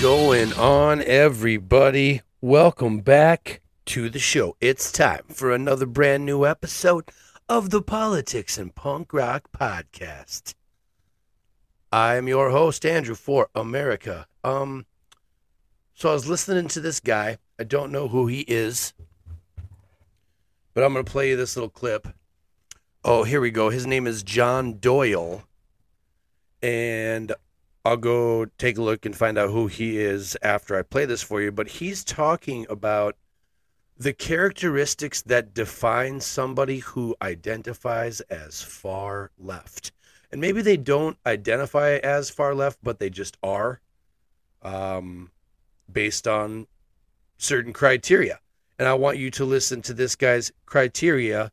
Going on, everybody? Welcome back to the show. It's time for another brand new episode of the Politics and Punk Rock Podcast. I am your host, Andrew, for America. Um, so I was listening to this guy. I don't know who he is, but I'm going to play you this little clip. Oh, here we go. His name is John Doyle. And I'll go take a look and find out who he is after I play this for you. But he's talking about the characteristics that define somebody who identifies as far left. And maybe they don't identify as far left, but they just are um, based on certain criteria. And I want you to listen to this guy's criteria.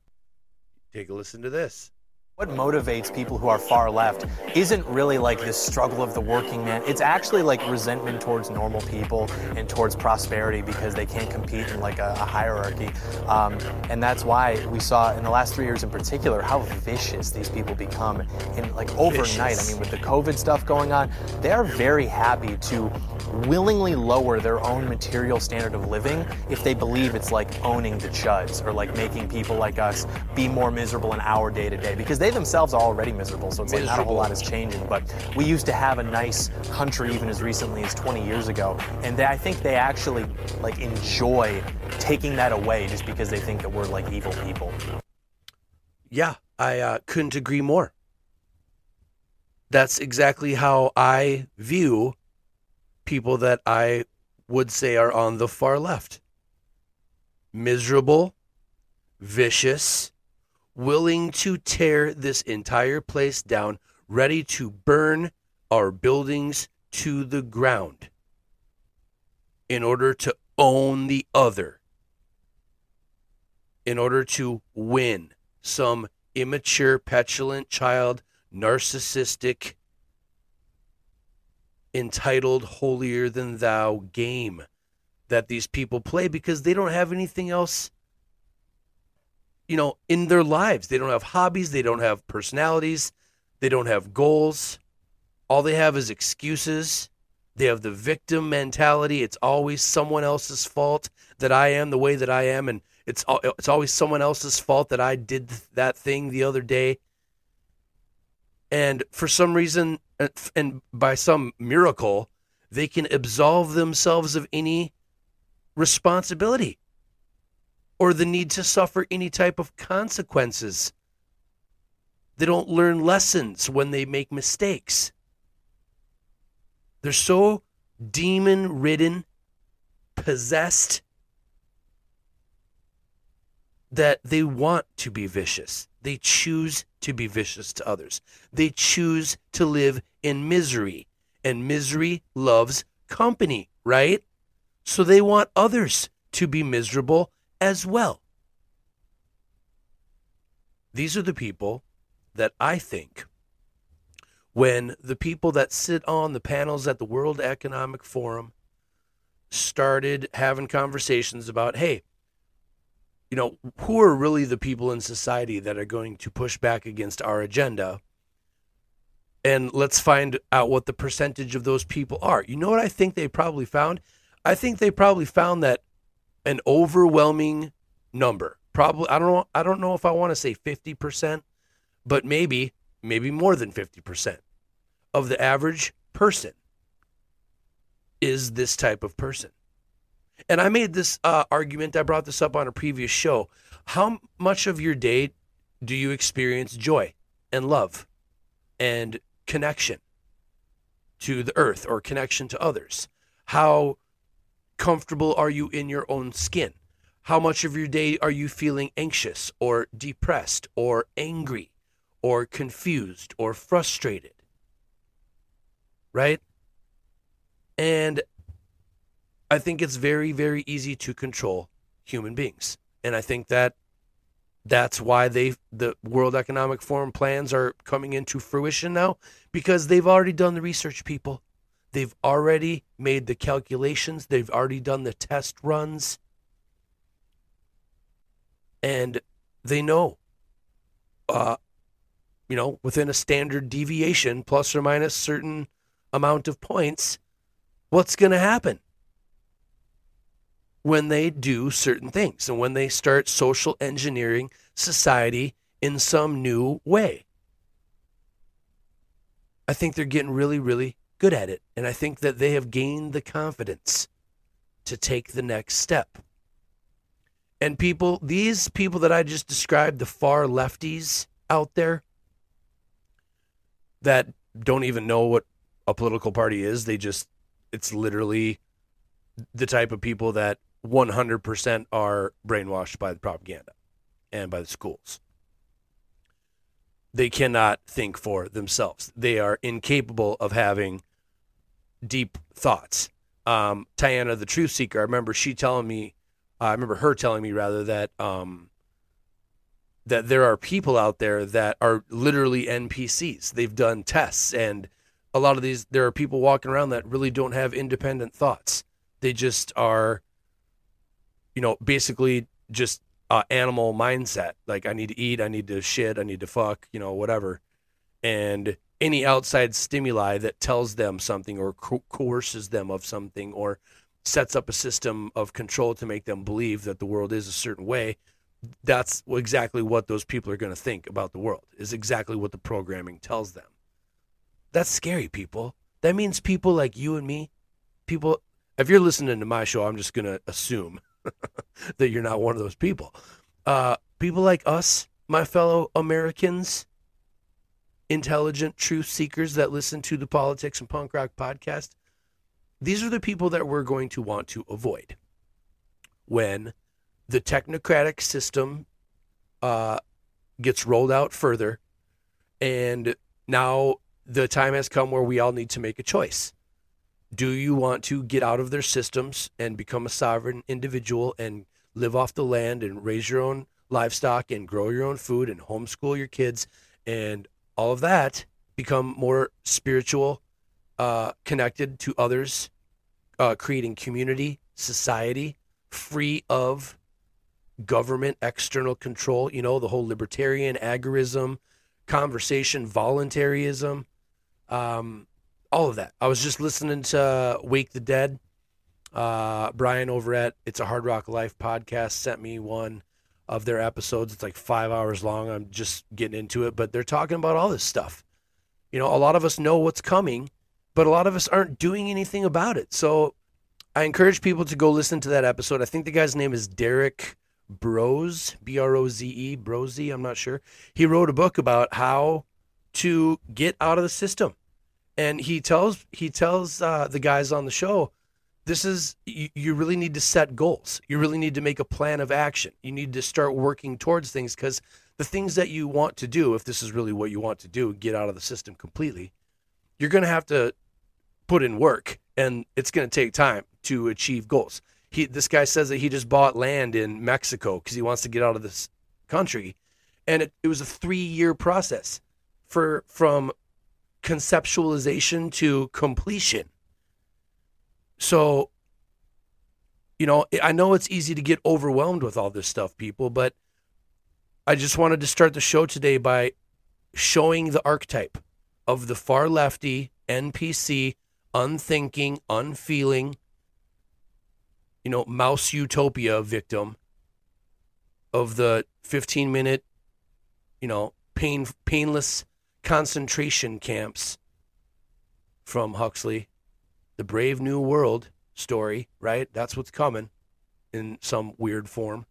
Take a listen to this. What motivates people who are far left isn't really like this struggle of the working man. It's actually like resentment towards normal people and towards prosperity because they can't compete in like a, a hierarchy. Um, and that's why we saw in the last three years in particular how vicious these people become. And like overnight, vicious. I mean, with the COVID stuff going on, they're very happy to willingly lower their own material standard of living if they believe it's like owning the chuds or like making people like us be more miserable in our day to day because they themselves are already miserable. So it's miserable. like not a whole lot is changing. But we used to have a nice country even as recently as 20 years ago, and they, I think they actually like enjoy taking that away just because they think that we're like evil people. Yeah, I uh, couldn't agree more. That's exactly how I view people that I would say are on the far left. Miserable, vicious, willing to tear this entire place down, ready to burn our buildings to the ground in order to own the other, in order to win some immature, petulant child, narcissistic, entitled, holier than thou game that these people play because they don't have anything else you know in their lives. They don't have hobbies. They don't have personalities. They don't have goals. All they have is excuses. They have the victim mentality. It's always someone else's fault that i am the way that i am and it's it's always someone else's fault that i did that thing the other day. And for some reason and by some miracle they can absolve themselves of any responsibility or the need to suffer any type of consequences. They don't learn lessons when they make mistakes. They're so demon ridden, possessed, that they want to be vicious. They choose to be vicious to others. They choose to live in misery. And misery loves company, right? So they want others to be miserable as well. These are the people that I think when the people that sit on the panels at the World Economic Forum started having conversations about, hey, you know, who are really the people in society that are going to push back against our agenda? And let's find out what the percentage of those people are. You know what I think they probably found? I think they probably found that an overwhelming number. Probably I don't know I don't know if I want to say 50%, but maybe maybe more than 50% of the average person is this type of person. And I made this uh, argument, I brought this up on a previous show. How much of your day do you experience joy and love and connection to the earth or connection to others? How comfortable are you in your own skin? How much of your day are you feeling anxious or depressed or angry or confused or frustrated? Right? And I think it's very, very easy to control human beings. And I think that that's why they the World Economic Forum plans are coming into fruition now because they've already done the research people. They've already made the calculations, they've already done the test runs. And they know, uh, you know, within a standard deviation, plus or minus certain amount of points, what's going to happen when they do certain things and when they start social engineering society in some new way. I think they're getting really, really good at it. And I think that they have gained the confidence to take the next step. And people, these people that I just described, the far lefties out there that don't even know what a political party is, they just, it's literally the type of people that 100% are brainwashed by the propaganda and by the schools. They cannot think for themselves. They are incapable of having deep thoughts. Um, Tiana, the truth seeker, I remember she telling me, uh, I remember her telling me rather that um, that there are people out there that are literally NPCs. They've done tests, and a lot of these, there are people walking around that really don't have independent thoughts. They just are, you know, basically just uh, animal mindset. Like I need to eat, I need to shit, I need to fuck, you know, whatever. And any outside stimuli that tells them something or co- coerces them of something or sets up a system of control to make them believe that the world is a certain way that's exactly what those people are going to think about the world is exactly what the programming tells them that's scary people that means people like you and me people if you're listening to my show i'm just going to assume that you're not one of those people uh, people like us my fellow americans intelligent truth seekers that listen to the Politics and Punk Rock podcast, these are the people that we're going to want to avoid when the technocratic system uh, gets rolled out further. And now the time has come where we all need to make a choice. Do you want to get out of their systems and become a sovereign individual and live off the land and raise your own livestock and grow your own food and homeschool your kids and all of that become more spiritual, uh, connected to others, uh, creating community, society, free of government external control. You know, the whole libertarian agorism, conversation, voluntarism, um, all of that. I was just listening to Wake the Dead. Uh, Brian over at It's a Hard Rock Life podcast sent me one of their episodes. It's like five hours long. I'm just getting into it, but they're talking about all this stuff. You know, a lot of us know what's coming, but a lot of us aren't doing anything about it. So I encourage people to go listen to that episode. I think the guy's name is Derrick Broze, B R O Z E, Broze, I'm not sure. He wrote a book about how to get out of the system. And he tells he tells uh, the guys on the show this is you, you really need to set goals. You really need to make a plan of action. You need to start working towards things because the things that you want to do, if this is really what you want to do, get out of the system completely, you're going to have to put in work and it's going to take time to achieve goals. He, this guy says that he just bought land in Mexico because he wants to get out of this country. And it, it was a three year process for from conceptualization to completion. So, you know, I know it's easy to get overwhelmed with all this stuff, people, but I just wanted to start the show today by showing the archetype of the far lefty, NPC, unthinking, unfeeling, you know, mouse utopia victim of the 15 minute, you know, pain, painless concentration camps from Huxley the Brave New World story, right? That's what's coming in some weird form.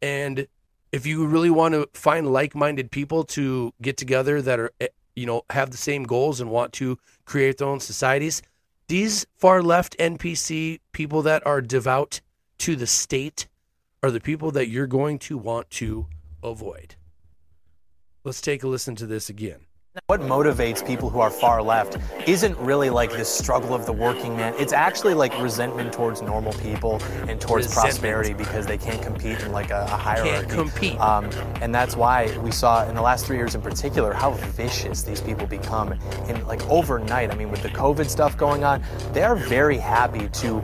And if you really want to find like-minded people to get together that are eh, you know have the same goals and want to create their own societies, these far left NPC people that are devout to the state are the people that you're going to want to avoid. Let's take a listen to this again. What motivates people who are far left isn't really like this struggle of the working man. It's actually like resentment towards normal people and towards resentment. prosperity because they can't compete in like a, a hierarchy. Can't compete. Um, and that's why we saw in the last three years in particular how vicious these people become. And like overnight, I mean, with the COVID stuff going on, they are very happy to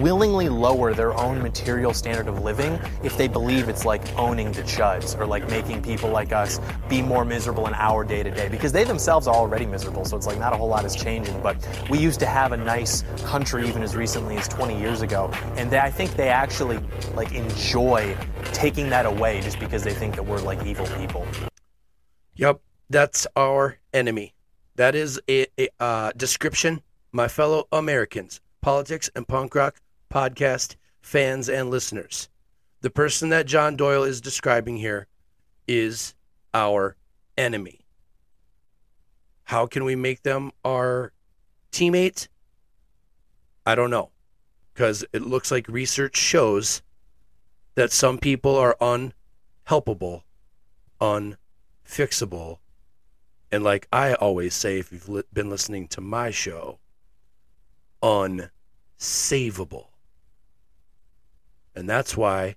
willingly lower their own material standard of living if they believe it's like owning the chuds or like making people like us be more miserable in our day to day. Because because they themselves are already miserable. So it's like not a whole lot is changing. But we used to have a nice country even as recently as 20 years ago, and they, I think they actually like enjoy taking that away just because they think that we're like evil people. Yep, that's our enemy. That is a, a uh, description, my fellow Americans, politics and punk rock podcast fans and listeners. The person that John Doyle is describing here is our enemy. How can we make them our teammate? I don't know. Because it looks like research shows that some people are unhelpable, unfixable. And like I always say, if you've li- been listening to my show, unsavable. And that's why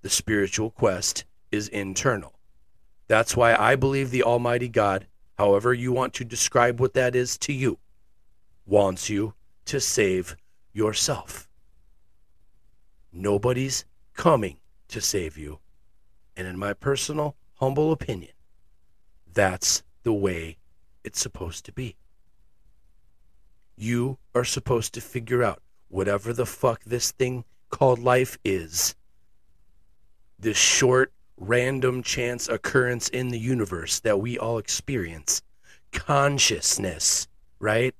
the spiritual quest is internal. That's why I believe the Almighty God, however you want to describe what that is to you, wants you to save yourself. Nobody's coming to save you. And in my personal, humble opinion, that's the way it's supposed to be. You are supposed to figure out whatever the fuck this thing called life is. This short, random chance occurrence in the universe that we all experience. Consciousness, right?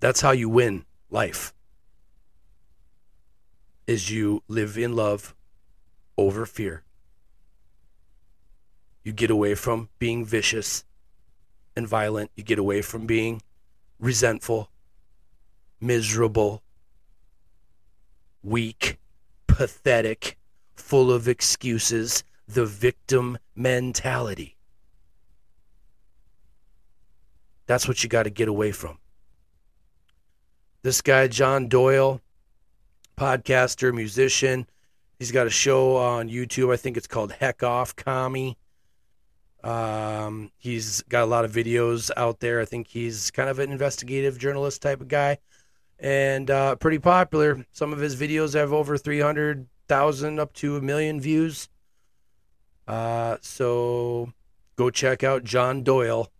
That's how you win life. Is you live in love over fear. You get away from being vicious and violent. You get away from being resentful, miserable, weak, pathetic, full of excuses, the victim mentality. That's what you got to get away from. This guy, John Doyle, podcaster, musician, he's got a show on YouTube. I think it's called Heck Off Commie. Um, he's got a lot of videos out there. I think he's kind of an investigative journalist type of guy and uh, pretty popular. Some of his videos have over 300,000 up to a million views. Uh, so go check out John Doyle.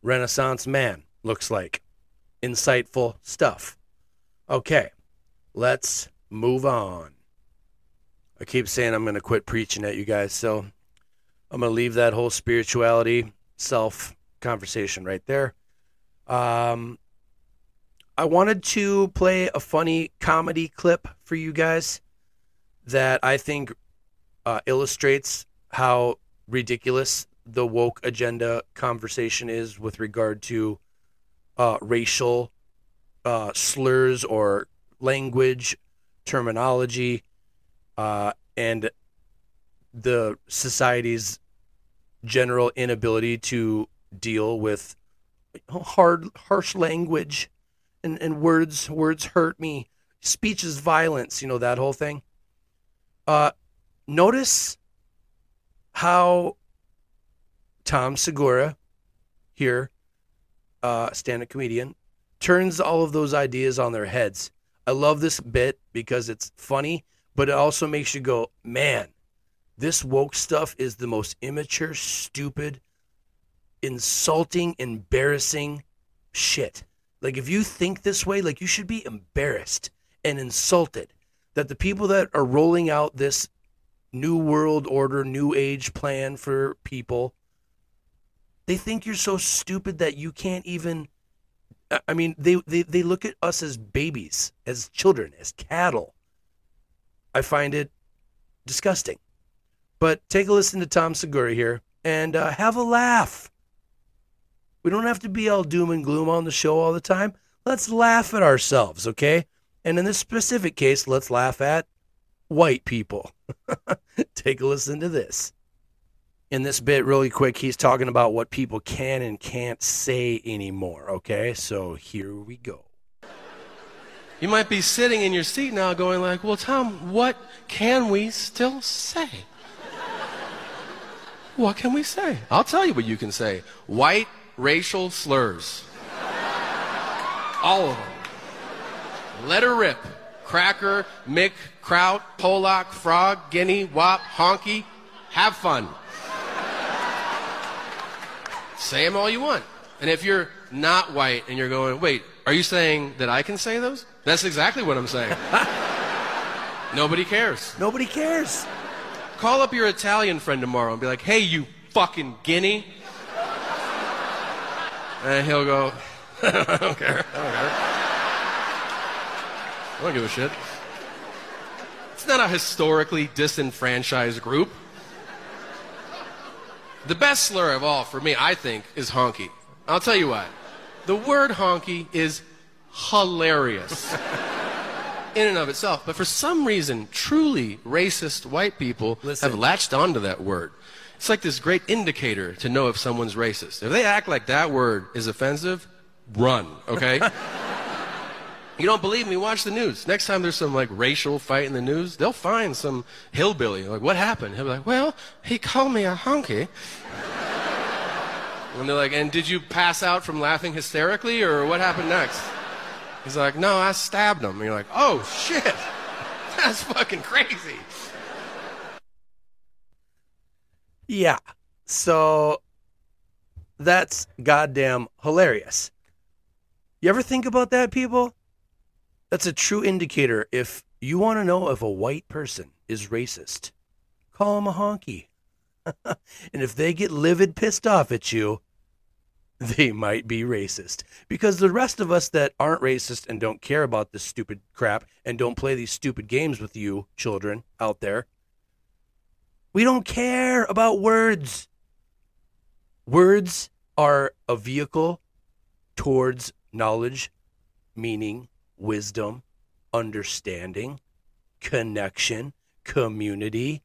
Renaissance man, looks like. Insightful stuff. Okay, let's move on. I keep saying I'm going to quit preaching at you guys, so I'm going to leave that whole spirituality self conversation right there. Um, I wanted to play a funny comedy clip for you guys that I think uh, illustrates how ridiculous the woke agenda conversation is with regard to uh, racial uh, slurs or language terminology uh, and the society's general inability to deal with hard harsh language and, and words words hurt me. Speech is violence you know that whole thing. Uh notice how tom segura here uh stand-up comedian turns all of those ideas on their heads. I love this bit because it's funny but it also makes you go man this woke stuff is the most immature stupid insulting embarrassing shit like if you think this way, like you should be embarrassed and insulted that the people that are rolling out this new world order, new age plan for people, they think you're so stupid that you can't even I mean, they, they, they look at us as babies, as children, as cattle. I find it disgusting. But take a listen to Tom Segura here and uh, have a laugh. We don't have to be all doom and gloom on the show all the time. Let's laugh at ourselves, okay? And in this specific case, let's laugh at white people. Take a listen to this. In this bit, really quick, he's talking about what people can and can't say anymore, okay? So here we go. You might be sitting in your seat now going like, well, Tom, what can we still say? what can we say? I'll tell you what you can say. White racial slurs. All of them. Let her rip. Cracker, Mick, Kraut, Polak, Frog, Guinea, Wop, Honky. Have fun. Say them all you want. And if you're not white and you're going, wait, are you saying that I can say those? That's exactly what I'm saying. Nobody cares. Nobody cares. Call up your Italian friend tomorrow and be like, hey, you fucking guinea. And he'll go, I don't care. I don't care. I don't give a shit. It's not a historically disenfranchised group. The best slur of all for me, I think, is honky. I'll tell you what. The word honky is hilarious in and of itself. But for some reason, truly racist white people Listen. have latched onto that word. It's like this great indicator to know if someone's racist. If they act like that word is offensive, run, okay? you don't believe me? Watch the news. Next time there's some like racial fight in the news, they'll find some hillbilly. Like, what happened? He'll be like, well, he called me a honky. And they're like, and did you pass out from laughing hysterically, or what happened next? He's like, no, I stabbed him. And you're like, oh shit, that's fucking crazy. Yeah. So that's goddamn hilarious. You ever think about that, people? That's a true indicator. If you want to know if a white person is racist, call them a honky. and if they get livid pissed off at you, they might be racist. Because the rest of us that aren't racist and don't care about this stupid crap and don't play these stupid games with you, children out there, we don't care about words. Words are a vehicle towards knowledge, meaning, wisdom, understanding, connection, community.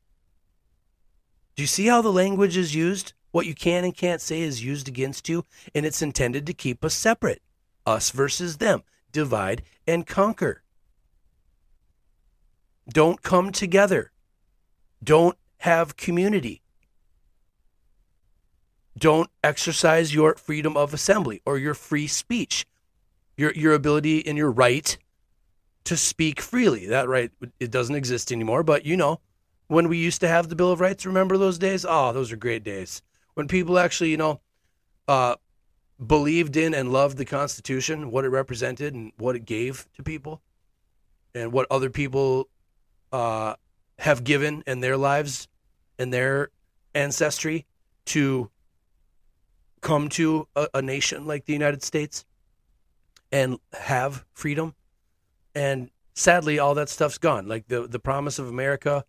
Do you see how the language is used? What you can and can't say is used against you, and it's intended to keep us separate. Us versus them. Divide and conquer. Don't come together. Don't have community. Don't exercise your freedom of assembly or your free speech, your, your ability and your right to speak freely. That right, it doesn't exist anymore, but you know, when we used to have the Bill of Rights, remember those days? Oh, those are great days. When people actually, you know, uh, believed in and loved the Constitution, what it represented and what it gave to people, and what other people uh, have given in their lives and their ancestry to come to a, a nation like the United States and have freedom. And sadly, all that stuff's gone. Like the the promise of America.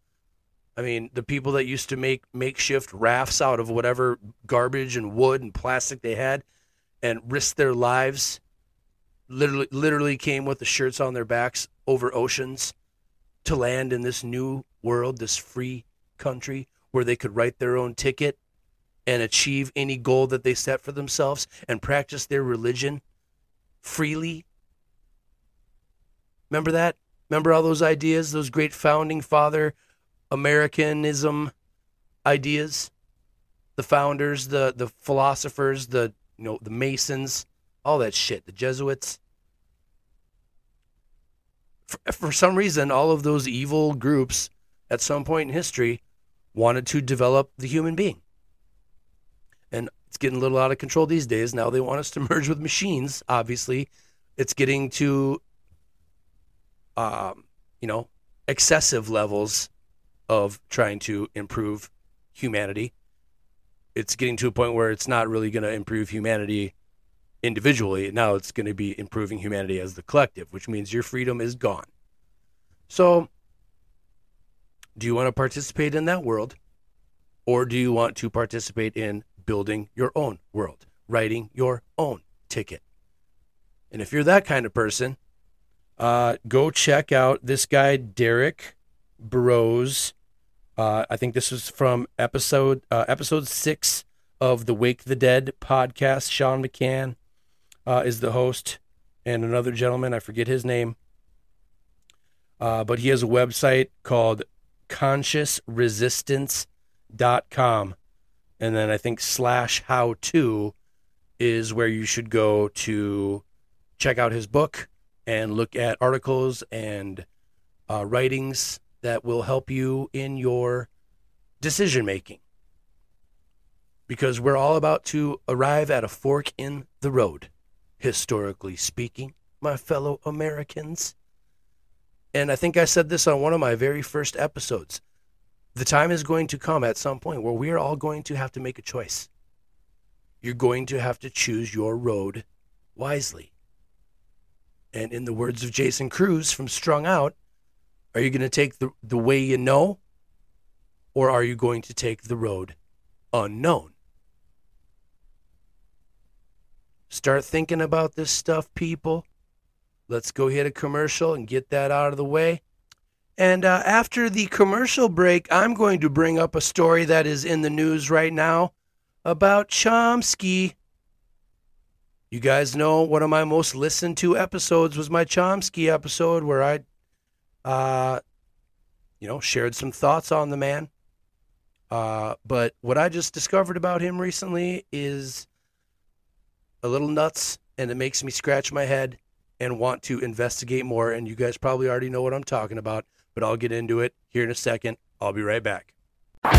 I mean, the people that used to make makeshift rafts out of whatever garbage and wood and plastic they had, and risk their lives, literally literally came with the shirts on their backs over oceans to land in this new world, this free country where they could write their own ticket and achieve any goal that they set for themselves and practice their religion freely. Remember that? Remember all those ideas, those great founding father Americanism ideas? The founders, the the philosophers, the you know, the Masons, all that shit, the Jesuits. For, for some reason, all of those evil groups at some point in history wanted to develop the human being. And it's getting a little out of control these days. Now they want us to merge with machines. Obviously, it's getting to, um, you know, excessive levels of trying to improve humanity. It's getting to a point where it's not really going to improve humanity individually. Now it's going to be improving humanity as the collective, which means your freedom is gone. So, do you want to participate in that world? Or do you want to participate in building your own world, writing your own ticket? And if you're that kind of person, uh, go check out this guy, Derrick Burrows. Uh, I think this was from episode uh, episode six of the Wake the Dead podcast. Sean McCann uh, is the host, and another gentleman, I forget his name. Uh, but he has a website called consciousresistance.com. And then I think slash how to is where you should go to check out his book and look at articles and uh, writings that will help you in your decision making. because we're all about to arrive at a fork in the road, historically speaking, my fellow Americans. And I think I said this on one of my very first episodes. The time is going to come at some point where we are all going to have to make a choice. You're going to have to choose your road wisely. And in the words of Jason Cruz from Strung Out, are you going to take the, the way you know, or are you going to take the road unknown? Start thinking about this stuff, people. Let's go hit a commercial and get that out of the way. And uh, after the commercial break, I'm going to bring up a story that is in the news right now about Chomsky. You guys know one of my most listened to episodes was my Chomsky episode where I, uh, you know, shared some thoughts on the man. Uh, but what I just discovered about him recently is a little nuts, and it makes me scratch my head and want to investigate more. And you guys probably already know what I'm talking about, but I'll get into it here in a second. I'll be right back. All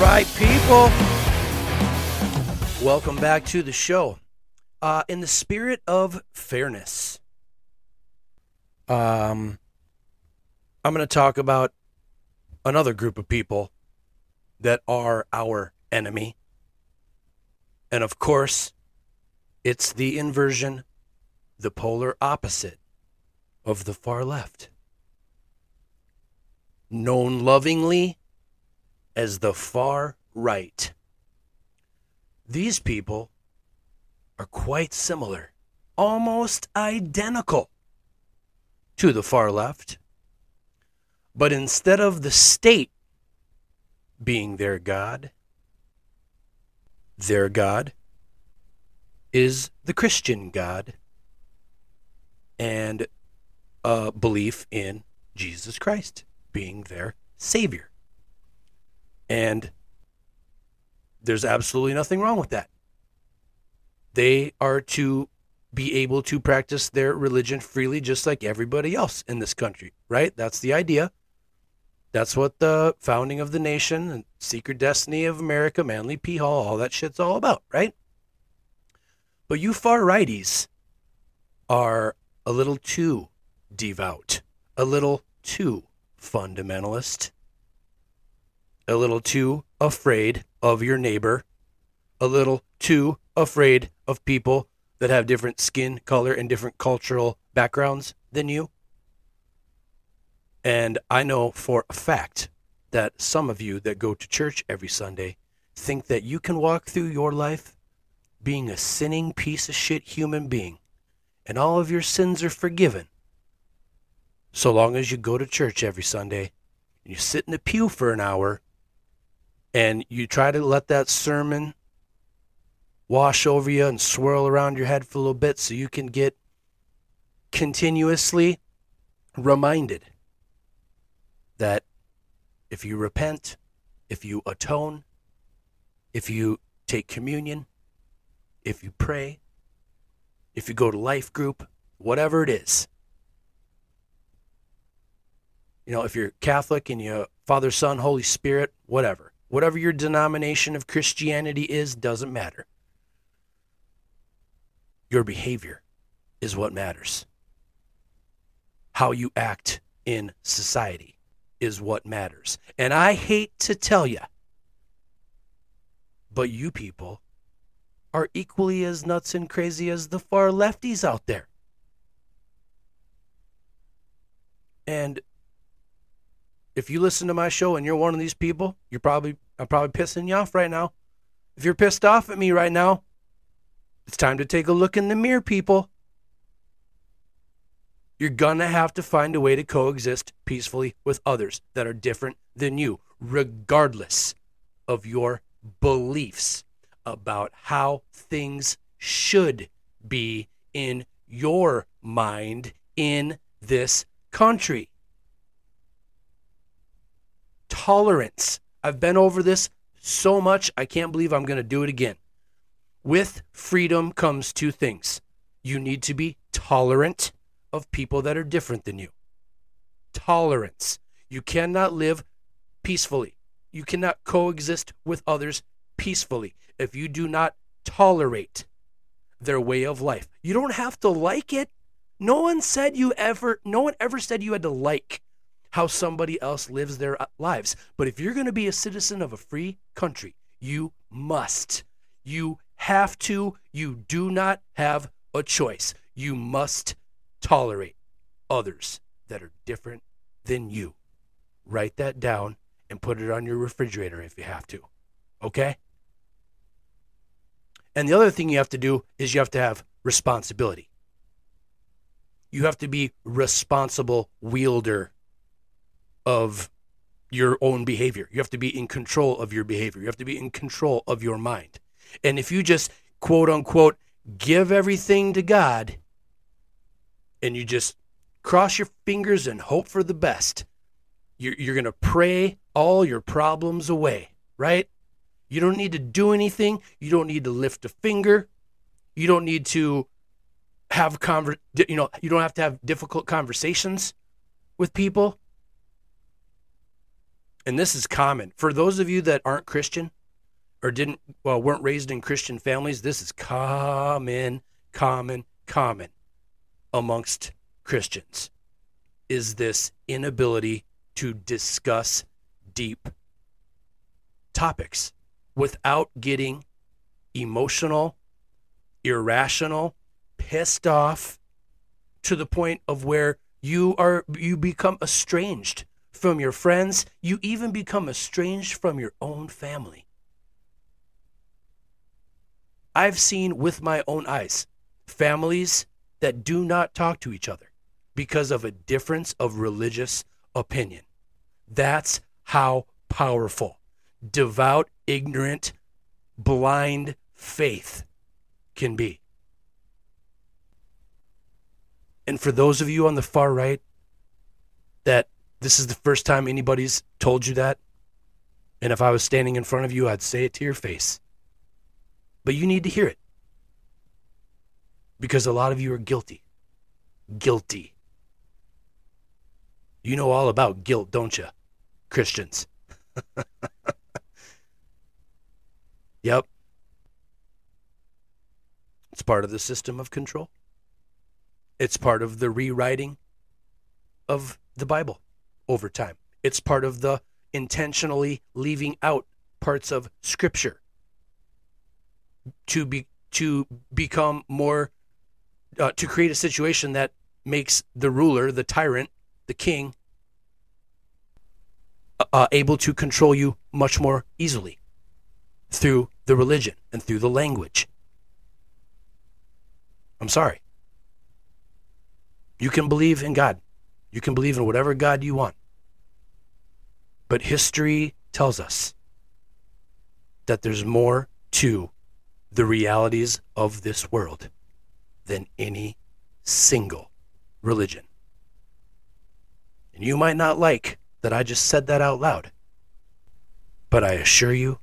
right, people. Welcome back to the show. Uh, in the spirit of fairness, um, I'm going to talk about another group of people that are our enemy. And of course, it's the inversion, the polar opposite of the far left. Known lovingly as the far right. These people are quite similar, almost identical to the far left. But instead of the state being their God, their God is the Christian God and a belief in Jesus Christ being their Savior. And there's absolutely nothing wrong with that. They are to be able to practice their religion freely, just like everybody else in this country, right? That's the idea. That's what the founding of the nation and secret destiny of America, Manly P. Hall, all that shit's all about, right? But you far righties are a little too devout, a little too fundamentalist, a little too afraid of your neighbor, a little too afraid of people that have different skin color and different cultural backgrounds than you. And I know for a fact that some of you that go to church every Sunday think that you can walk through your life being a sinning piece of shit human being and all of your sins are forgiven so long as you go to church every Sunday and you sit in the pew for an hour and you try to let that sermon wash over you and swirl around your head for a little bit so you can get continuously reminded that if you repent, if you atone, if you take communion, if you pray, if you go to life group, whatever it is. You know, if you're Catholic and you Father, Son, Holy Spirit, whatever. Whatever your denomination of Christianity is, doesn't matter. Your behavior is what matters. How you act in society is what matters. And I hate to tell you, but you people are equally as nuts and crazy as the far lefties out there. And if you listen to my show and you're one of these people, you're probably I'm probably pissing you off right now. If you're pissed off at me right now, it's time to take a look in the mirror, people. You're gonna have to find a way to coexist peacefully with others that are different than you, regardless of your beliefs about how things should be in your mind in this country. Tolerance. I've been over this so much, I can't believe I'm going to do it again. With freedom comes two things. You need to be tolerant of people that are different than you. Tolerance. You cannot live peacefully. You cannot coexist with others peacefully if you do not tolerate their way of life. You don't have to like it. No one said you ever no one ever said you had to like how somebody else lives their uh, lives. But if you're going to be a citizen of a free country, you must. You have to. You do not have a choice. You must tolerate others that are different than you. Write that down and put it on your refrigerator if you have to. Okay? And the other thing you have to do is you have to have responsibility. You have to be responsible wielder of your own behavior. You have to be in control of your behavior. You have to be in control of your mind. And if you just quote unquote give everything to God and you just cross your fingers and hope for the best, you're, you're going to pray all your problems away, right? You don't need to do anything. You don't need to lift a finger. You don't need to have conver- you know, you don't have to have difficult conversations with people. And this is common. For those of you that aren't Christian or didn't well weren't raised in Christian families, this is common, common, common amongst Christians. Is this inability to discuss deep topics without getting emotional, irrational, pissed off to the point of where you are you become estranged from your friends, you even become estranged from your own family. I've seen with my own eyes families that do not talk to each other because of a difference of religious opinion. That's how powerful devout, ignorant, blind faith can be. And for those of you on the far right that this is the first time anybody's told you that, and if I was standing in front of you, I'd say it to your face. But you need to hear it because a lot of you are guilty. Guilty. You know all about guilt, don't you, Christians? Yep. It's part of the system of control. It's part of the rewriting of the Bible over time. It's part of the intentionally leaving out parts of scripture to be to become more uh, to create a situation that makes the ruler, the tyrant, the king uh, uh able to control you much more easily through the religion and through the language. I'm sorry. You can believe in God. You can believe in whatever God you want. But history tells us that there's more to the realities of this world than any single religion. And you might not like that I just said that out loud, but I assure you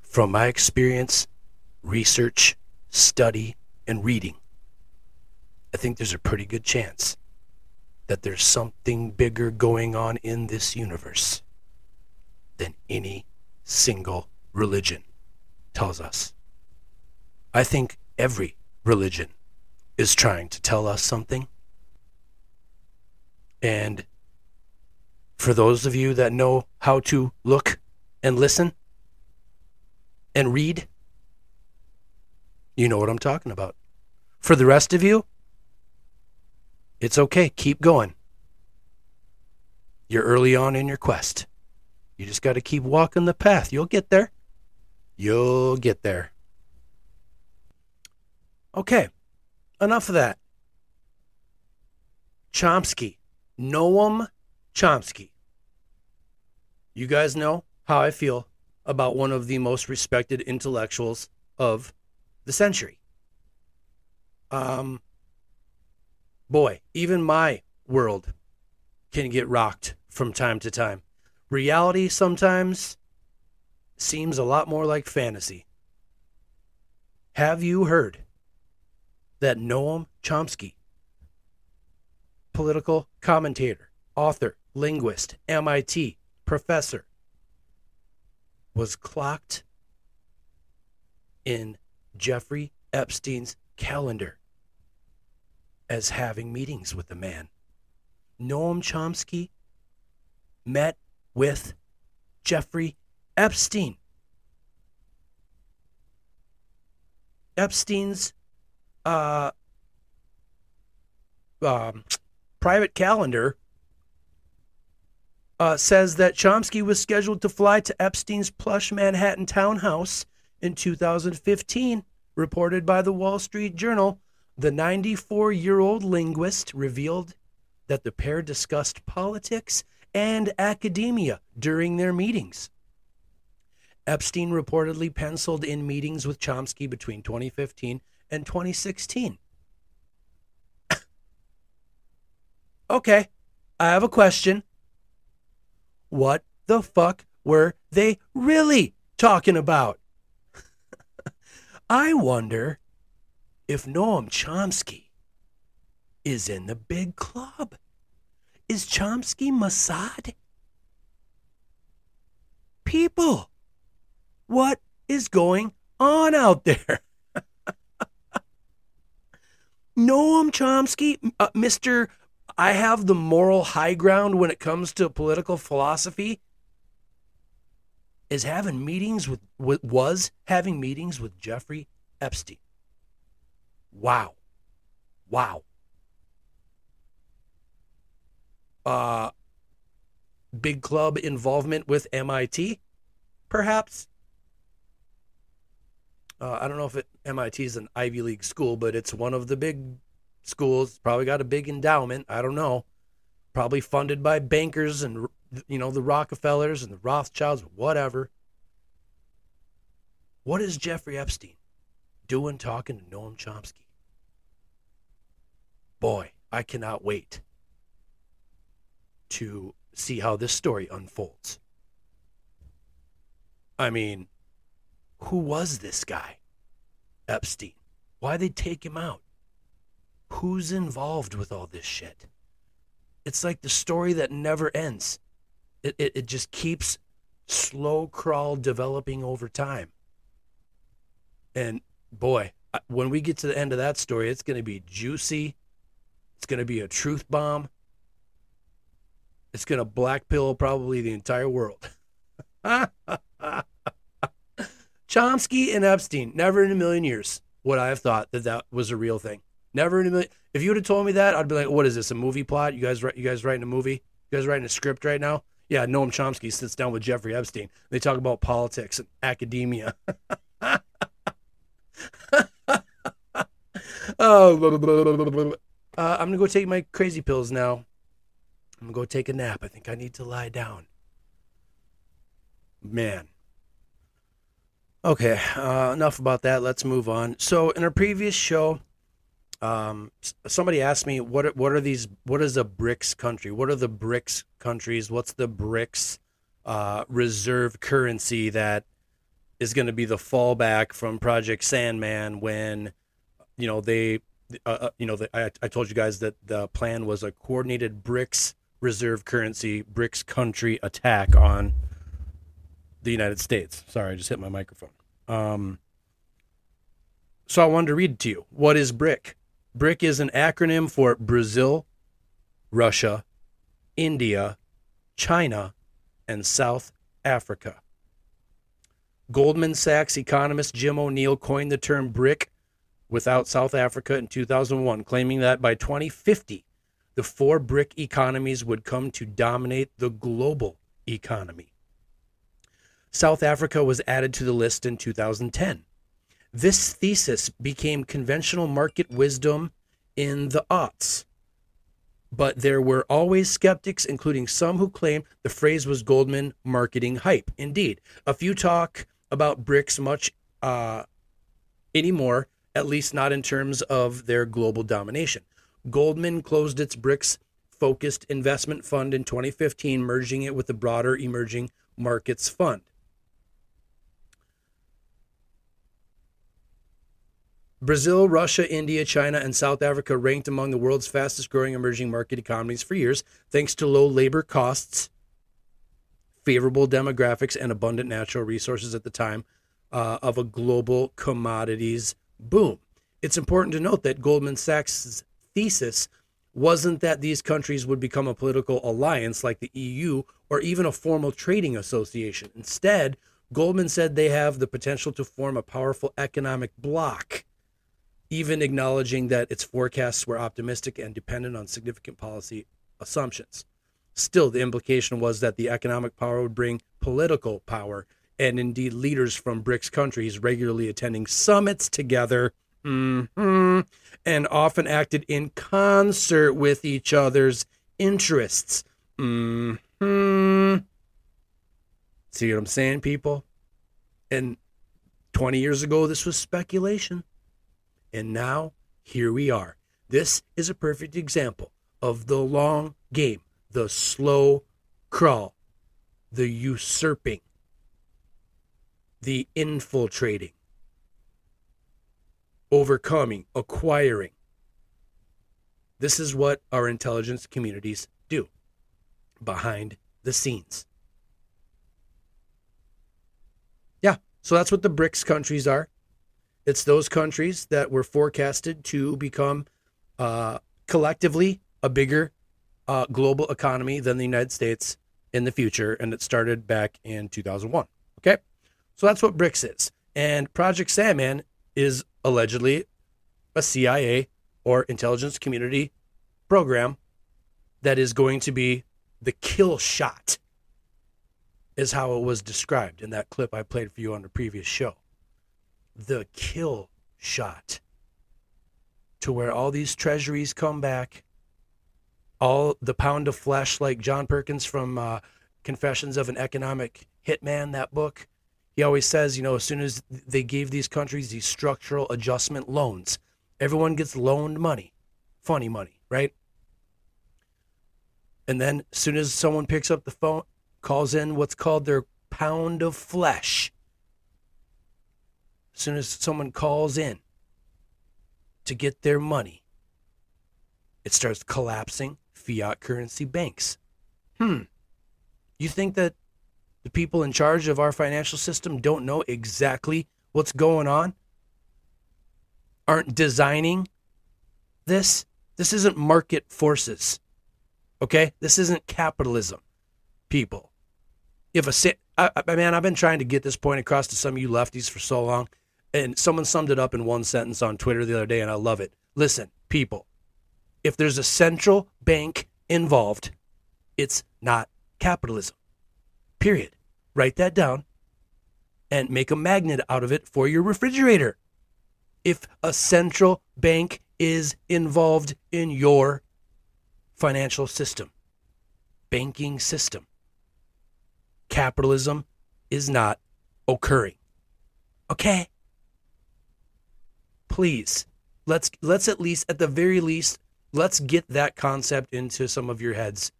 from my experience, research, study, and reading, I think there's a pretty good chance that there's something bigger going on in this universe than any single religion tells us. I think every religion is trying to tell us something. And for those of you that know how to look and listen, and read, you know what I'm talking about. For the rest of you, it's okay. Keep going. You're early on in your quest. You just got to keep walking the path. You'll get there. You'll get there. Okay, enough of that. Chomsky, Noam Chomsky. You guys know how I feel about one of the most respected intellectuals of the century. Um, boy, even my world can get rocked from time to time. Reality sometimes seems a lot more like fantasy Have you heard that Noam Chomsky, political commentator, author, linguist, MIT professor, was clocked in Jeffrey Epstein's calendar as having meetings with the man. Noam Chomsky met with Jeffrey Epstein. Epstein's uh, um, private calendar uh, says that Chomsky was scheduled to fly to Epstein's plush Manhattan townhouse in 2015, reported by the Wall Street Journal. The 94 year old linguist revealed that the pair discussed politics and academia during their meetings. Epstein reportedly penciled in meetings with Chomsky between 2015 and 2016. okay, I have a question. What the fuck were they really talking about? I wonder if Noam Chomsky is in the big club. Is Chomsky Mossad? People, what is going on out there? Noam Chomsky, uh, Mr. I have the moral high ground when it comes to political philosophy, is having meetings with, was having meetings with Jeffrey Epstein. Wow. Wow. Uh, big club involvement with MIT, perhaps. Uh, I don't know if it, MIT is an Ivy League school, but it's one of the big schools. Probably got a big endowment. I don't know. Probably funded by bankers and you know the Rockefellers and the Rothschilds, whatever. What is Jeffrey Epstein doing talking to Noam Chomsky? Boy, I cannot wait to see how this story unfolds. I mean, who was this guy? Epstein. Why they take him out? Who's involved with all this shit? It's like the story that never ends. It, it, it just keeps slow crawl developing over time. And boy, when we get to the end of that story, it's going to be juicy. It's going to be a truth bomb. It's going to black pill probably the entire world. Chomsky and Epstein, never in a million years would I have thought that that was a real thing. Never in a million. If you would have told me that, I'd be like, "What is this? A movie plot? You guys, you guys writing a movie? You guys writing a script right now?" Yeah, Noam Chomsky sits down with Jeffrey Epstein. They talk about politics and academia. oh, uh, I'm gonna go take my crazy pills now. I'm gonna go take a nap. I think I need to lie down. Man. Okay, uh, enough about that. Let's move on. So, in our previous show, um, somebody asked me what what are these? What is a BRICS country? What are the BRICS countries? What's the BRICS uh, reserve currency that is going to be the fallback from Project Sandman when you know they uh, uh, you know, the, I, I told you guys that the plan was a coordinated BRICS reserve currency, BRICS country attack on the United States. Sorry, I just hit my microphone. Um, so I wanted to read to you. What is BRIC? BRIC is an acronym for Brazil, Russia, India, China, and South Africa. Goldman Sachs economist Jim O'Neill coined the term BRIC without South Africa in 2001, claiming that by 2050, the four BRIC economies would come to dominate the global economy. South Africa was added to the list in 2010. This thesis became conventional market wisdom in the aughts. But there were always skeptics, including some who claimed the phrase was Goldman marketing hype. Indeed, a few talk about BRICS much uh, anymore at least not in terms of their global domination. Goldman closed its BRICS focused investment fund in 2015, merging it with the broader emerging markets fund. Brazil, Russia, India, China, and South Africa ranked among the world's fastest growing emerging market economies for years, thanks to low labor costs, favorable demographics, and abundant natural resources at the time uh, of a global commodities boom. It's important to note that Goldman Sachs' thesis wasn't that these countries would become a political alliance like the EU or even a formal trading association. Instead, Goldman said they have the potential to form a powerful economic bloc, even acknowledging that its forecasts were optimistic and dependent on significant policy assumptions. Still, the implication was that the economic power would bring political power, and indeed, leaders from BRICS countries regularly attending summits together mhm, and often acted in concert with each other's interests. hmm See what I'm saying, people? And 20 years ago, this was speculation. And now, here we are. This is a perfect example of the long game, the slow crawl, the usurping, the infiltrating, overcoming, acquiring. This is what our intelligence communities do behind the scenes. Yeah, so that's what the BRICS countries are. It's those countries that were forecasted to become uh, collectively a bigger uh, global economy than the United States in the future, and it started back in 2001. Okay, so that's what BRICS is, and Project Sandman is allegedly a CIA or intelligence community program that is going to be the kill shot, is how it was described in that clip I played for you on the previous show. The kill shot to where all these treasuries come back, all the pound of flesh, like John Perkins from uh, Confessions of an Economic Hitman, that book. He always says, you know, as soon as they gave these countries these structural adjustment loans, everyone gets loaned money, funny money, right? And then as soon as someone picks up the phone, calls in what's called their pound of flesh, as soon as someone calls in to get their money, it starts collapsing fiat currency banks. Hmm. You think that the people in charge of our financial system don't know exactly what's going on? Aren't designing this? This isn't market forces. Okay? This isn't capitalism, people. If a I, I, man, I've been trying to get this point across to some of you lefties for so long, and someone summed it up in one sentence on Twitter the other day, and I love it. Listen, people, if there's a central bank involved, it's not capitalism. Period. Write that down and make a magnet out of it for your refrigerator. If a central bank is involved in your financial system, banking system, capitalism is not occurring. Okay? Please, let's let's at least at the very least let's get that concept into some of your heads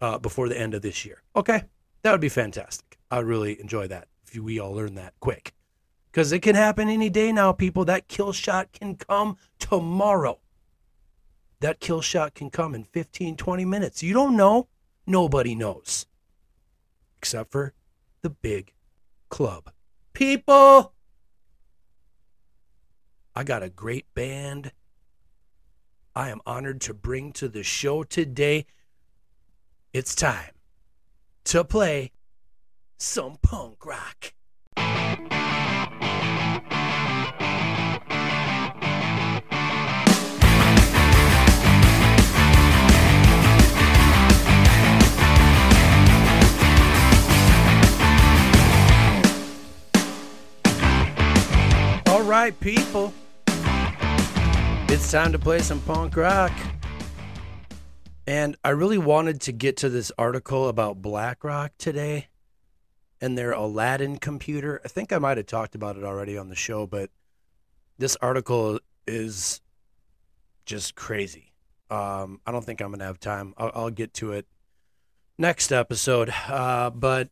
uh, before the end of this year. Okay? That would be fantastic. I'd really enjoy that if we all learn that quick. Because it can happen any day now, people. That kill shot can come tomorrow. That kill shot can come in 15, 20 minutes. You don't know. Nobody knows. Except for the big club. People, I got a great band. I am honored to bring to the show today. It's time to play some punk rock. All right, people. It's time to play some punk rock. And I really wanted to get to this article about BlackRock today and their Aladdin computer. I think I might have talked about it already on the show, but this article is just crazy. Um, I don't think I'm going to have time. I'll, I'll, get to it next episode. Uh, but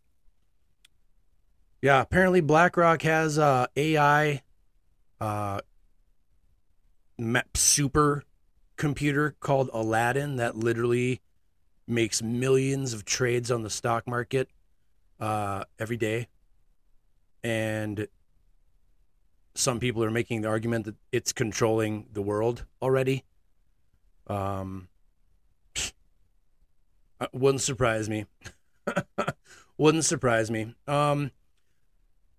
yeah, apparently BlackRock has uh, AI uh, super computer called Aladdin that literally makes millions of trades on the stock market uh, every day. And some people are making the argument that it's controlling the world already. Um, uh, wouldn't surprise me. wouldn't surprise me. Um,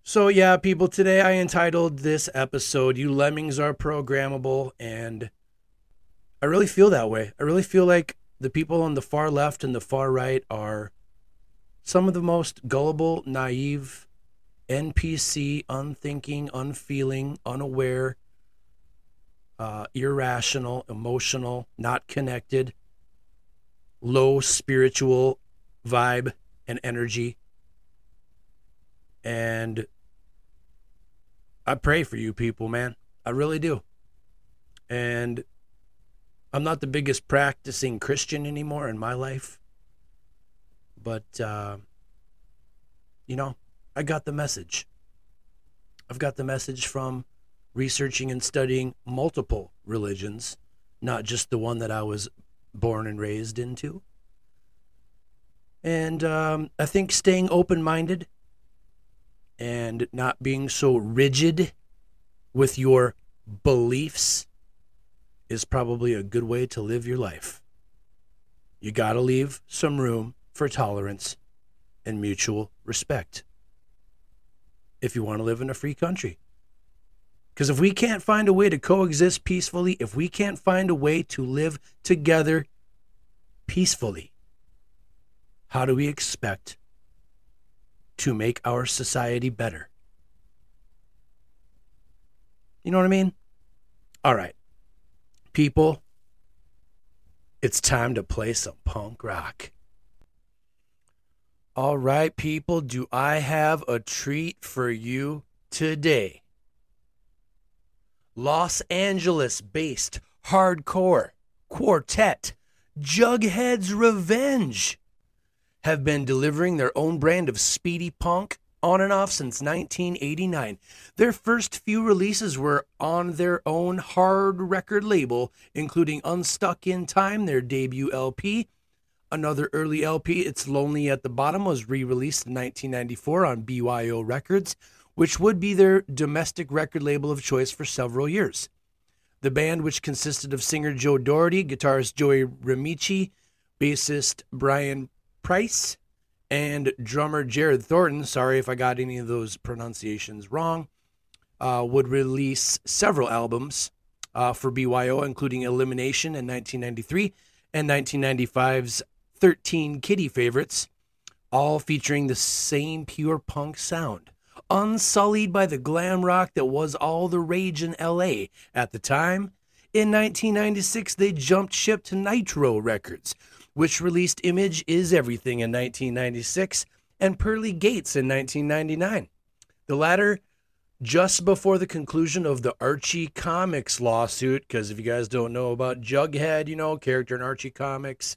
so yeah, people, today I entitled this episode "You Lemmings Are Programmable," and I really feel that way. I really feel like the people on the far left and the far right are some of the most gullible, naive, NPC, unthinking, unfeeling, unaware, uh, irrational, emotional, not connected, low spiritual vibe and energy. And I pray for you people, man. I really do. And I'm not the biggest practicing Christian anymore in my life. But, uh, you know, I got the message. I've got the message from researching and studying multiple religions, not just the one that I was born and raised into. And um, I think staying open minded and not being so rigid with your beliefs is probably a good way to live your life. You got to leave some room for tolerance and mutual respect if you want to live in a free country. Because if we can't find a way to coexist peacefully, if we can't find a way to live together peacefully, how do we expect to make our society better? You know what I mean? All right. People, it's time to play some punk rock. All right, people, do I have a treat for you today? Los Angeles based hardcore quartet Jughead's Revenge have been delivering their own brand of speedy punk on and off since 1989. Their first few releases were on their own hard record label, including Unstuck in Time, their debut LP. Another early LP, It's Lonely at the Bottom, was re released in 1994 on BYO Records, which would be their domestic record label of choice for several years. The band, which consisted of singer Joe Doherty, guitarist Joey Rimicci, bassist Brian Preiss, and drummer Jared Thornton, sorry if I got any of those pronunciations wrong, uh, would release several albums uh, for BYO, including Elimination in 1993 and 1995's 13 Kiddie Favorites, all featuring the same pure punk sound, unsullied by the glam rock that was all the rage in LA at the time. In 1996, they jumped ship to Nitro Records, which released Image is Everything in 1996 and Pearly Gates in 1999. The latter just before the conclusion of the Archie Comics lawsuit, because if you guys don't know about Jughead, you know, character in Archie Comics,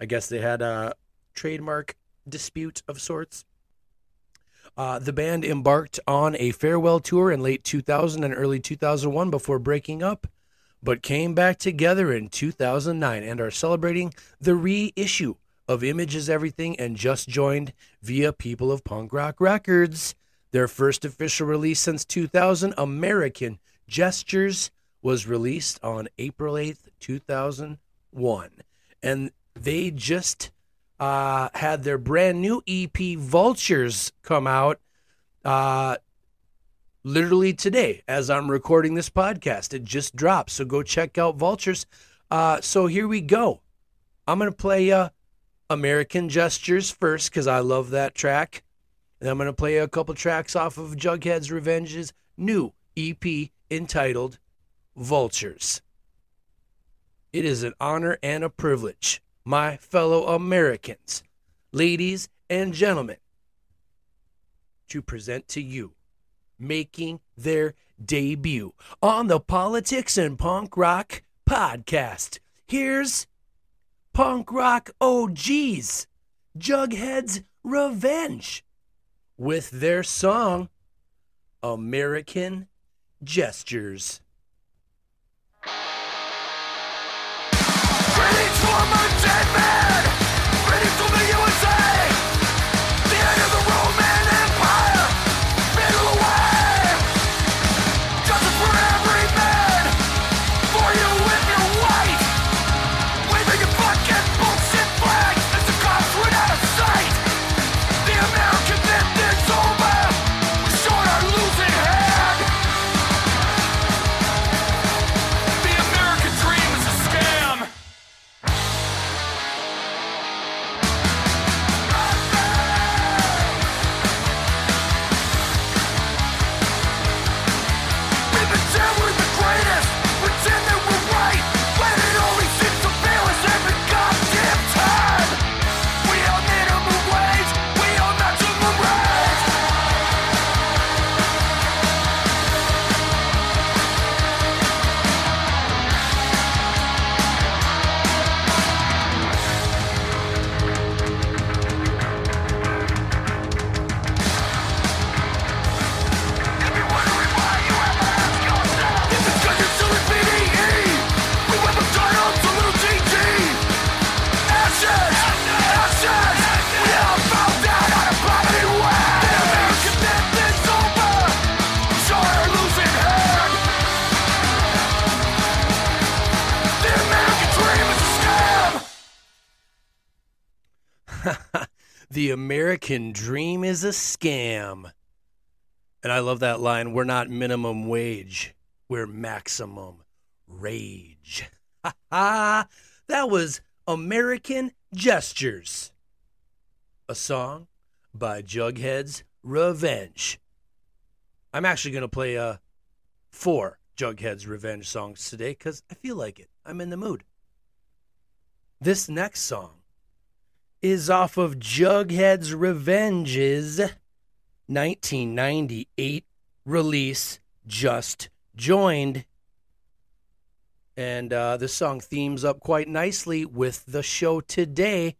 I guess they had a trademark dispute of sorts. Uh, the band embarked on a farewell tour in late 2000 and early 2001 before breaking up but came back together in 2009 and are celebrating the reissue of Image is Everything and just joined via People of Punk Rock Records. Their first official release since 2000, American Gestures, was released on April 8th, 2001. And they just uh, had their brand new EP, Vultures, come out uh, literally today as I'm recording this podcast. It just dropped. So go check out Vultures. Uh, so here we go. I'm going to play uh, American Gestures first because I love that track. And I'm going to play a couple tracks off of Jughead's Revenge's new EP entitled Vultures. It is an honor and a privilege, my fellow Americans, ladies and gentlemen, to present to you making their debut on the Politics and Punk Rock podcast. Here's Punk Rock OGs, Jughead's Revenge, with their song American Gestures. For my dead the American dream is a scam. And I love that line we're not minimum wage, we're maximum rage. Ha ha! That was American Gestures, a song by Jughead's Revenge. I'm actually going to play uh, four Jughead's Revenge songs today because I feel like it. I'm in the mood. This next song is off of Jughead's Revenge's 1998 release, Just Joined. And uh, the song themes up quite nicely with the show today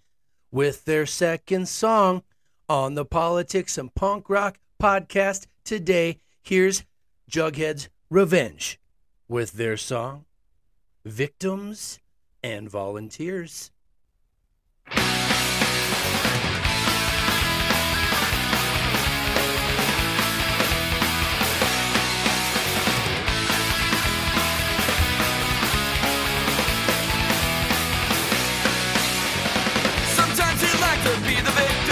with their second song on the Politics and Punk Rock podcast today. Here's Jughead's Revenge with their song Victims and Volunteers. To be the victim.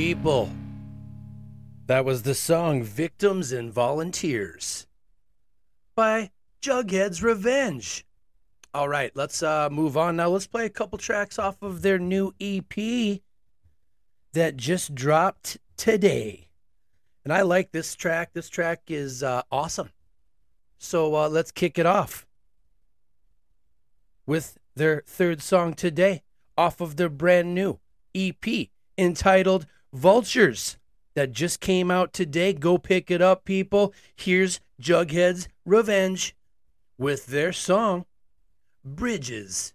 People. That was the song Victims and Volunteers by Jughead's Revenge. All right, let's uh, move on now. Let's play a couple tracks off of their new EP that just dropped today. And I like this track. This track is uh, awesome. So uh, let's kick it off with their third song today off of their brand new EP entitled Vultures that just came out today. Go pick it up, people. Here's Jughead's Revenge with their song Bridges.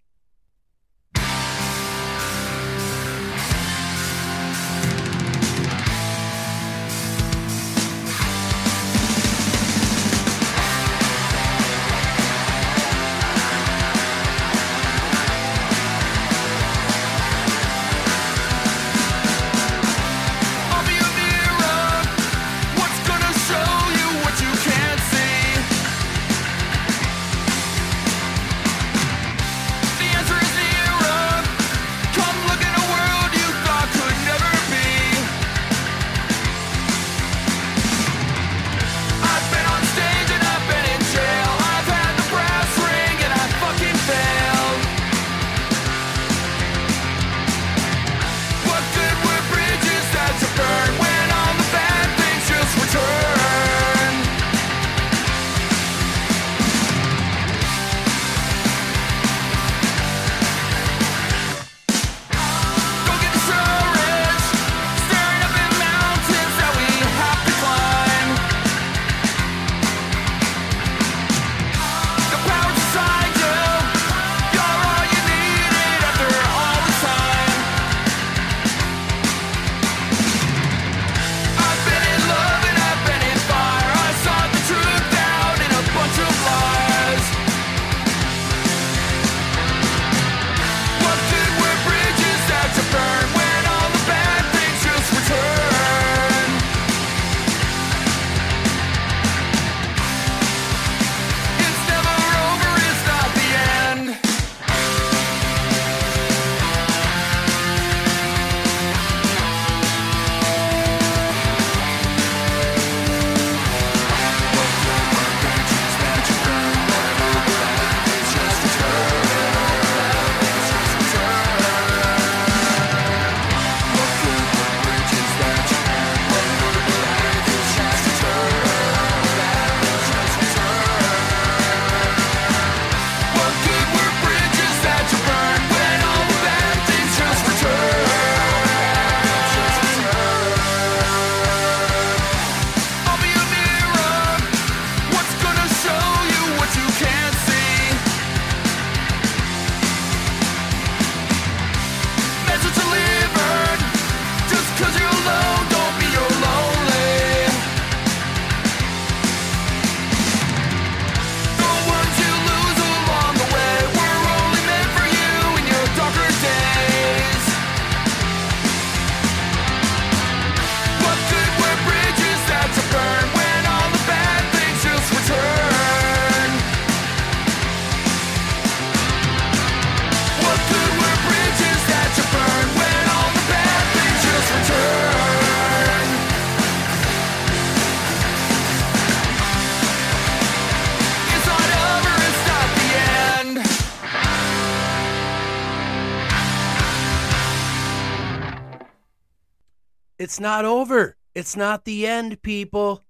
It's not over. It's not the end, people.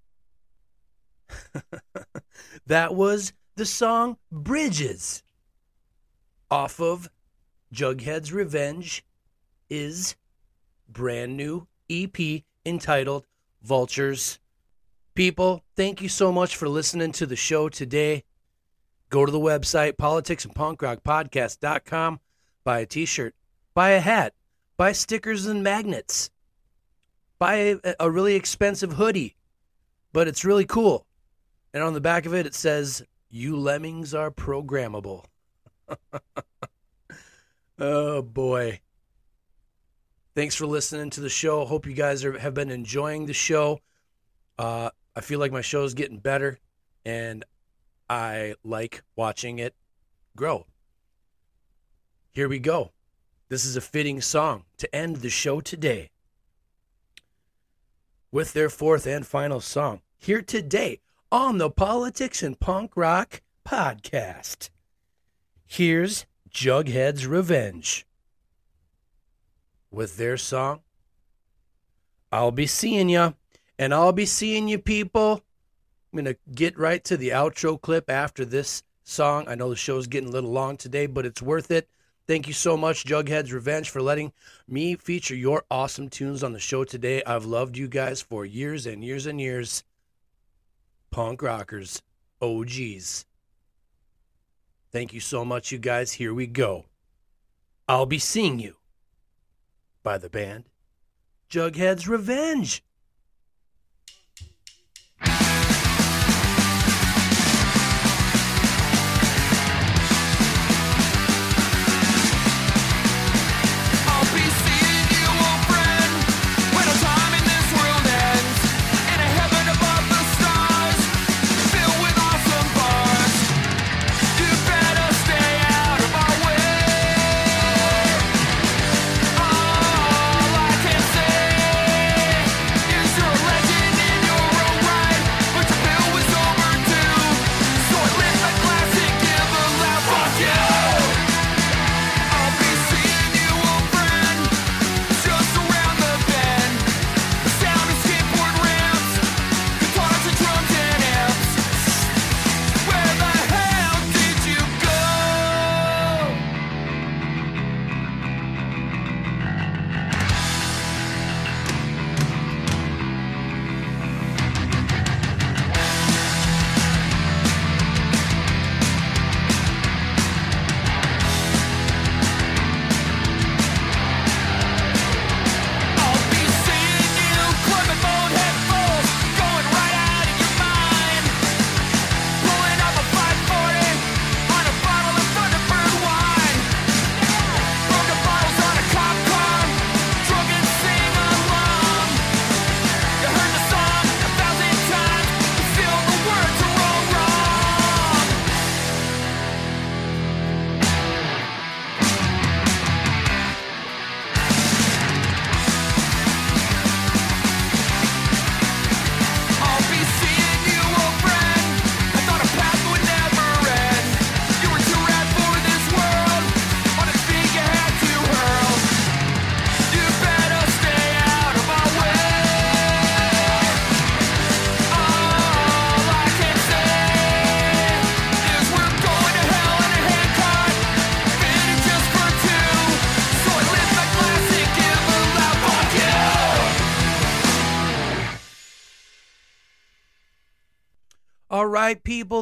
that was the song Bridges off of Jughead's Revenge is brand new EP entitled Vultures. People, thank you so much for listening to the show today. Go to the website, politicsandpunkrockpodcast.com, buy a t shirt, buy a hat, buy stickers and magnets, buy a, a really expensive hoodie, but it's really cool. And on the back of it, it says, You lemmings are programmable. oh, boy. Thanks for listening to the show. Hope you guys are, have been enjoying the show. Uh, I feel like my show is getting better, and I like watching it grow. Here we go. This is a fitting song to end the show today. With their fourth and final song here today on the Politics and Punk Rock podcast. Here's Jughead's Revenge with their song I'll be seeing ya, and I'll be seeing you people. I'm going to get right to the outro clip after this song. I know the show's getting a little long today, but it's worth it. Thank you so much, Jughead's Revenge, for letting me feature your awesome tunes on the show today. I've loved you guys for years and years and years. Punk rockers, OGs. Thank you so much, you guys. Here we go. I'll be seeing you by the band Jughead's Revenge.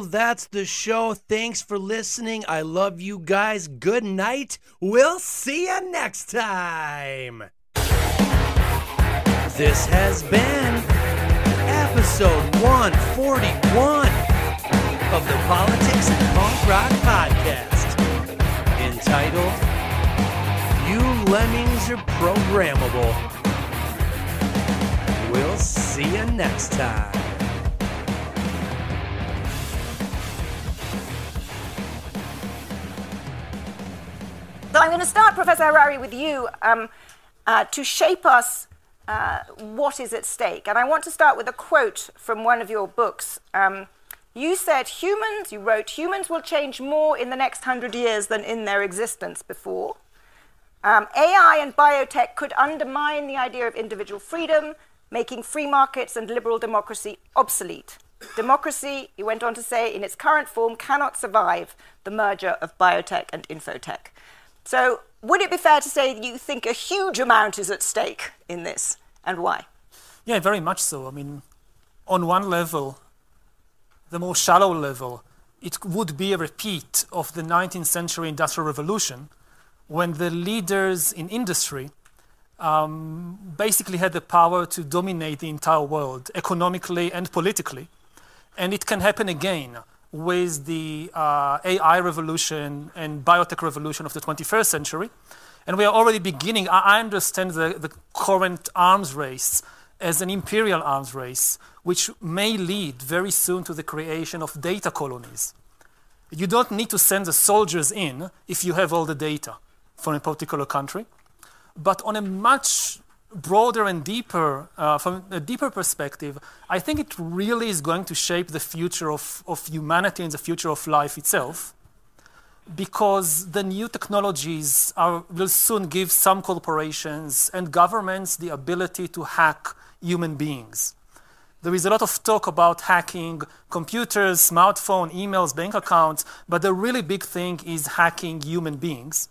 That's the show. Thanks for listening. I love you guys. Good night. We'll see you next time. This has been episode 141 of the Politics and Punk Rock Podcast, entitled You Lemmings Are Programmable. We'll see you next time. So I'm going to start, Professor Harari, with you um, uh, to shape us uh, what is at stake. And I want to start with a quote from one of your books. Um, you said humans, you wrote, humans will change more in the next hundred years than in their existence before. Um, AI and biotech could undermine the idea of individual freedom, making free markets and liberal democracy obsolete. Democracy, he went on to say, in its current form cannot survive the merger of biotech and infotech. So, would it be fair to say you think a huge amount is at stake in this, and why? Yeah, very much so. I mean, on one level, the more shallow level, it would be a repeat of the 19th century Industrial Revolution when the leaders in industry um, basically had the power to dominate the entire world economically and politically. And it can happen again with the uh, AI revolution and biotech revolution of the 21st century. And we are already beginning. I understand the, the current arms race as an imperial arms race, which may lead very soon to the creation of data colonies. You don't need to send the soldiers in if you have all the data from a particular country. But on a much broader and deeper, uh, from a deeper perspective, I think it really is going to shape the future of, of humanity and the future of life itself because the new technologies are, will soon give some corporations and governments the ability to hack human beings. There is a lot of talk about hacking computers, smartphone, emails, bank accounts, but the really big thing is hacking human beings.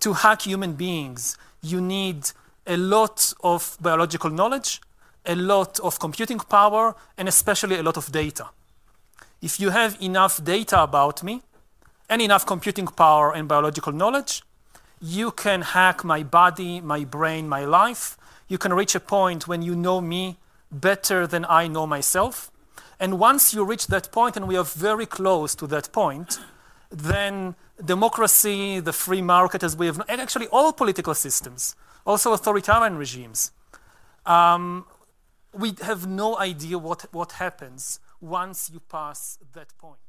To hack human beings, you need a lot of biological knowledge, a lot of computing power, and especially a lot of data. If you have enough data about me, and enough computing power and biological knowledge, you can hack my body, my brain, my life. You can reach a point when you know me better than I know myself. And once you reach that point, and we are very close to that point, then democracy, the free market, as we have, and actually all political systems, also authoritarian regimes, um, we have no idea what, what happens once you pass that point.